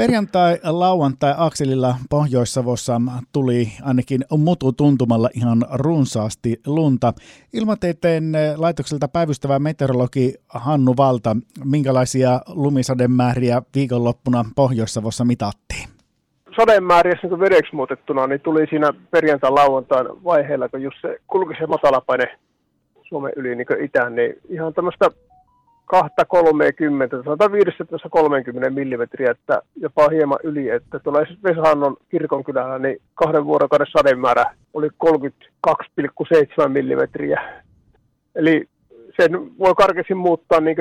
Perjantai, lauantai Akselilla Pohjois-Savossa tuli ainakin mutu tuntumalla ihan runsaasti lunta. Ilmatieteen laitokselta päivystävä meteorologi Hannu Valta, minkälaisia lumisademääriä viikonloppuna Pohjois-Savossa mitattiin? Sademääriä niin vedeksi muutettuna niin tuli siinä perjantai lauantain vaiheella, kun just se kulki se matalapaine Suomen yli niin itään, niin ihan tämmöistä 230, sanotaan 530 millimetriä, että jopa hieman yli, että tuolla Vesahannon kirkonkylällä niin kahden vuorokauden sademäärä oli 32,7 millimetriä. Eli sen voi karkeasti muuttaa niin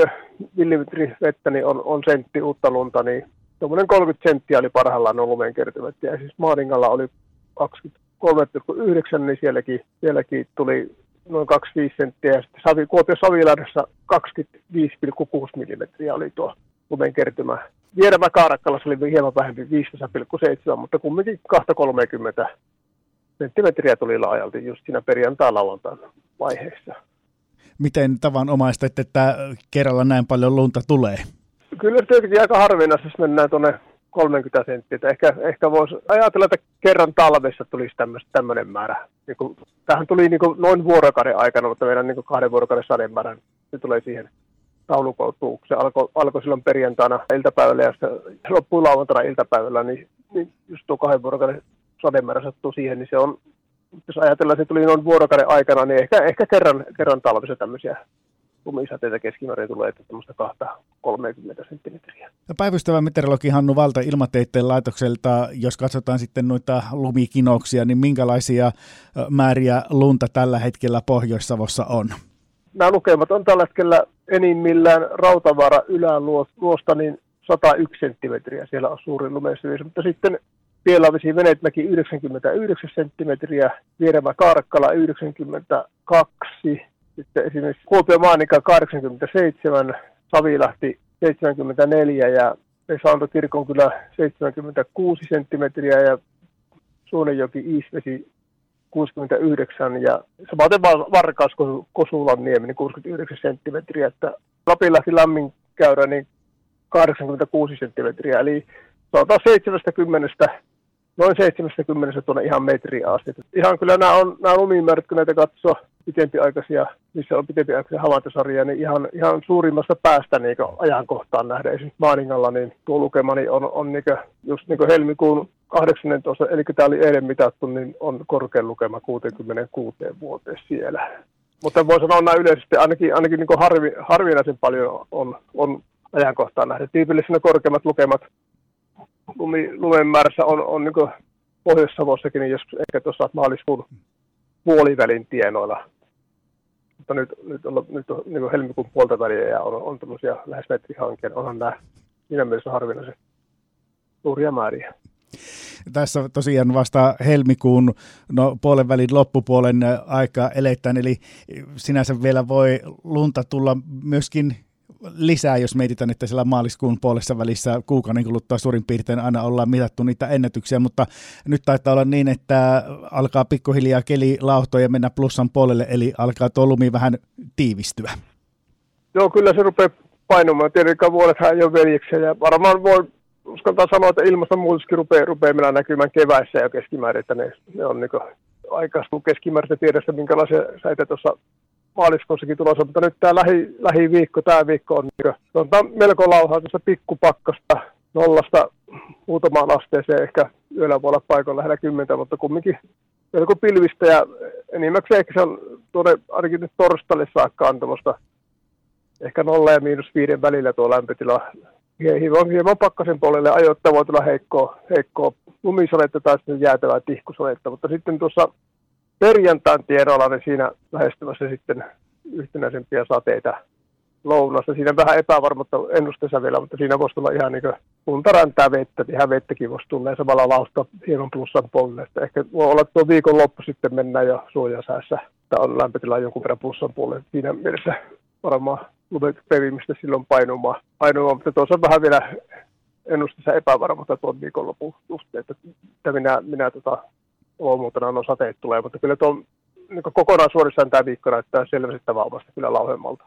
millimetri vettä, niin on, on sentti uutta lunta, niin tuommoinen 30 senttiä oli parhaillaan on lumen kertymät. Ja siis Maaningalla oli 23,9, niin sielläkin, sielläkin tuli noin 25 senttiä ja sitten Savi, Kuopio Savilahdessa 25,6 millimetriä oli tuo lumen kertymä. Vieremä Kaarakkalassa oli hieman vähempi 15,7, mutta kumminkin 230 senttimetriä tuli laajalti just siinä perjantai lauantain vaiheessa. Miten tavanomaista, että kerralla näin paljon lunta tulee? Kyllä se tietenkin aika harvinaista, jos mennään tuonne 30 senttiä. Ehkä, ehkä voisi ajatella, että kerran talvessa tulisi tämmöinen määrä. Niin kuin, tähän tuli niin kuin noin vuorokauden aikana, mutta meidän niin kuin kahden vuorokauden sademäärä, se tulee siihen taulukoutuun. Se alkoi alko silloin perjantaina iltapäivällä ja loppui lauantaina iltapäivällä, niin, niin just tuo kahden vuorokauden sademäärä sattuu siihen, niin se on, jos ajatellaan, että se tuli noin vuorokauden aikana, niin ehkä, ehkä kerran, kerran talvessa tämmöisiä lumisateita keskimäärin tulee, että tämmöistä kahta 30 senttimetriä. Päivystävä meteorologi Hannu Valta Ilmateitteen laitokselta, jos katsotaan sitten noita lumikinoksia, niin minkälaisia määriä lunta tällä hetkellä Pohjois-Savossa on? Nämä lukemat on tällä hetkellä enimmillään Rautavaara yläluosta niin 101 senttimetriä. Siellä on suuri lumesyys, mutta sitten Pielavesi Veneetmäki 99 senttimetriä, Vieremä Karkkala 92, sitten esimerkiksi Kuopio Maanika 87, Savilahti 74 ja Vesanto Kirkonkylä 76 senttimetriä ja Suonenjoki Iisvesi 69 ja samaten Varkaus Kosulan niemi niin 69 senttimetriä, että Lapinlahti lämmin käyrä niin 86 senttimetriä, eli sanotaan 70 noin 70 tuonne ihan metriä asti. Ihan kyllä nämä, on, nämä lumimäärät, kun näitä katsoo pitempiaikaisia, missä on pitempiaikaisia havaintosarjoja, niin ihan, ihan suurimmasta päästä niin ajankohtaan nähdä. Esimerkiksi Maaningalla niin tuo lukema niin on, on niin just niin helmikuun 18, eli tämä oli eilen mitattu, niin on korkein lukema 66 vuoteen siellä. Mutta voi sanoa näin yleisesti, ainakin, ainakin niin harvi, harvinaisen paljon on, on ajankohtaan nähdä. Tyypillisenä korkeimmat lukemat lumi, lumen määrässä on, on niin Pohjois-Savossakin, niin jos ehkä tuossa maaliskuun puolivälin tienoilla. Mutta nyt, nyt on, nyt on niin helmikuun puolta väliä ja on, on tämmöisiä lähes metrihankkeen. Onhan nämä siinä mielessä harvinaisen suuria määriä. Tässä tosiaan vasta helmikuun no, puolen välin loppupuolen aika eletään, eli sinänsä vielä voi lunta tulla myöskin lisää, jos mietitään, että siellä maaliskuun puolessa välissä kuukauden kuluttua suurin piirtein aina ollaan mitattu niitä ennätyksiä, mutta nyt taitaa olla niin, että alkaa pikkuhiljaa keli lauhtoa ja mennä plussan puolelle, eli alkaa tuo lumi vähän tiivistyä. Joo, kyllä se rupeaa painumaan. Tietenkään vuodethan ei ole veljeksiä ja varmaan voi uskaltaa sanoa, että ilmastonmuutoskin rupeaa, rupeaa meillä näkymään keväissä ja keskimäärin, että ne, ne on niin aikaa keskimäärin tiedossa, minkälaisia säitä tuossa maaliskuussakin tulossa, mutta nyt tämä lähi, lähiviikko, tämä viikko on, niin, on melko lauhaa tuossa pikkupakkasta nollasta muutamaan asteeseen, ehkä yöllä voi olla paikalla lähellä kymmentä, mutta kumminkin melko pilvistä ja enimmäkseen ehkä se on tuonne ainakin nyt torstalle saakka on ehkä nolla ja miinus viiden välillä tuo lämpötila. Hieman, hieman pakkasen puolelle ajoittaa voi tulla heikkoa, heikkoa lumisoletta tai sitten jäätävää tihkusoletta, mutta sitten tuossa perjantain tiedolla niin siinä lähestymässä sitten yhtenäisempiä sateita lounassa. Siinä vähän epävarmuutta ennusteessa vielä, mutta siinä voisi tulla ihan niin puntaräntää vettä, ihan vettäkin voisi tulla ja samalla lausta hieman plussan puolelle. Ehkä voi olla, että tuo viikon loppu sitten mennään jo suojasäässä. Tämä on lämpötila jonkun verran plussan puolelle. Siinä mielessä varmaan pevimistä silloin painumaan. painumaan. Mutta tuossa on vähän vielä ennusteessa epävarmuutta tuon viikonlopun suhteen, että minä, minä tota, luomuutena no sateet tulee, mutta kyllä tuo niin kokonaisuudessaan tämä viikko näyttää selvästi vauvasta kyllä lauhemmalta.